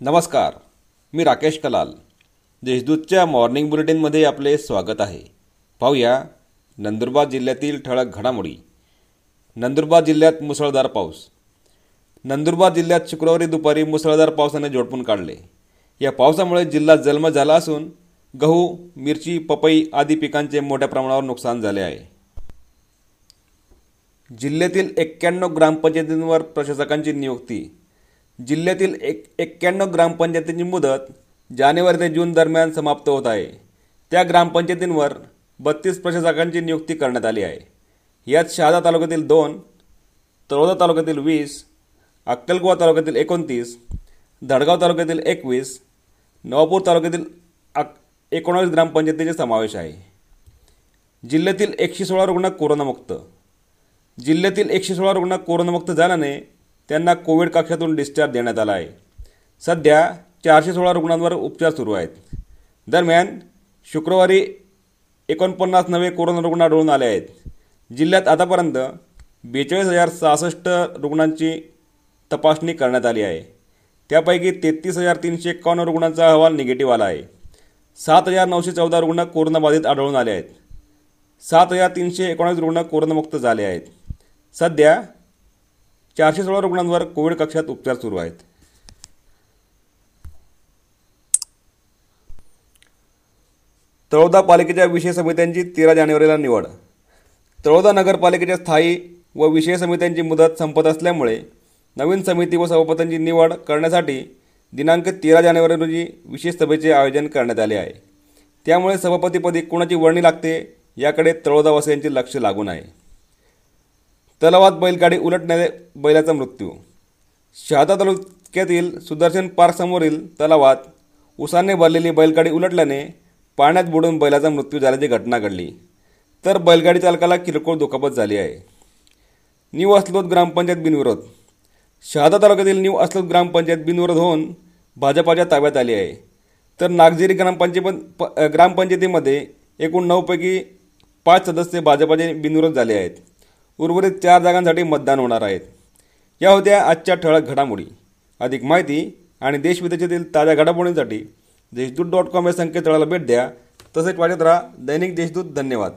नमस्कार मी राकेश कलाल. देशदूतच्या मॉर्निंग बुलेटिनमध्ये आपले स्वागत आहे. पाहूया नंदुरबार जिल्ह्यातील ठळक घडामोडी. नंदुरबार जिल्ह्यात मुसळधार पाऊस. नंदुरबार जिल्ह्यात शुक्रवारी दुपारी मुसळधार पावसाने झोडपून काढले. या पावसामुळे जिल्हा जन्म झाला असून गहू मिरची पपई आदी पिकांचे मोठ्या प्रमाणावर नुकसान झाले आहे. जिल्ह्यातील एक्क्याण्णव ग्रामपंचायतींवर प्रशासकांची नियुक्ती. जिल्ह्यातील एक एक्क्याण्णव ग्रामपंचायतींची मुदत जानेवारी ते जून दरम्यान समाप्त होत आहे. त्या ग्रामपंचायतींवर बत्तीस प्रशासकांची नियुक्ती करण्यात आली आहे. यात शहादा तालुक्यातील दोन तळोदा तालुक्यातील वीस अक्कलकुवा तालुक्यातील एकोणतीस धडगाव तालुक्यातील एकवीस नवापूर तालुक्यातील अक एकोणावीस ग्रामपंचायतीचा समावेश आहे. जिल्ह्यातील एकशे सोळा रुग्ण कोरोनामुक्त. जिल्ह्यातील एकशे सोळा रुग्ण कोरोनामुक्त झाल्याने त्यांना कोविड कक्षातून डिस्चार्ज देण्यात आला आहे. सध्या चारशे सोळा रुग्णांवर उपचार सुरू आहेत. दरम्यान शुक्रवारी एकोणपन्नास नवे कोरोना रुग्ण आढळून आले आहेत. जिल्ह्यात आतापर्यंत बेचाळीस हजार सहासष्ट रुग्णांची तपासणी करण्यात आली आहे. त्यापैकी तेहतीस हजार तीनशे एकावन्न रुग्णांचा अहवाल निगेटिव्ह आला आहे. सात हजार नऊशे चौदा रुग्ण कोरोनाबाधित आढळून आले आहेत. सात हजार तीनशे एकोणीस रुग्ण कोरोनामुक्त झाले आहेत. सध्या चारशे सोळा रुग्णांवर कोविड कक्षात उपचार सुरू आहेत. तळोदा पालिकेच्या विषय समित्यांची तेरा जानेवारीला निवड. तळोदा नगरपालिकेच्या स्थायी व विषय समित्यांची मुदत संपत असल्यामुळे नवीन समिती व सभापतींची निवड करण्यासाठी दिनांक तेरा जानेवारी रोजी विशेष सभेचे आयोजन करण्यात आले आहे. त्यामुळे सभापतीपदी कोणाची वर्णी लागते याकडे तळोदावासियांचे लक्ष लागून आहे. तलावात बैलगाडी उलटण्याने बैलाचा मृत्यू. शहादा तालुक्यातील सुदर्शन पार्कसमोरील तलावात उसाने भरलेली बैलगाडी उलटल्याने पाण्यात बुडून बैलाचा मृत्यू झाल्याची घटना घडली. तर बैलगाडी चालकाला किरकोळ दुखापत झाली आहे. न्यू अस्लोद ग्रामपंचायत बिनविरोध. शहादा तालुक्यातील न्यू अस्लोद ग्रामपंचायत बिनविरोध होऊन भाजपाच्या ताब्यात आली आहे. तर नागझिरी ग्रामपंचायत प ग्रामपंचायतीमध्ये एकूण नऊपैकी पाच सदस्य भाजपाचे बिनविरोध झाले आहेत. उर्वरित चार जागांसाठी मतदान होणार आहेत या होत्या आजच्या ठळक घडामोडी. अधिक माहिती आणि देशविदेशातील ताज्या घडामोडींसाठी देशदूत डॉट कॉम या संकेतस्थळाला भेट द्या. तसेच वाचत राहा दैनिक देशदूत. धन्यवाद.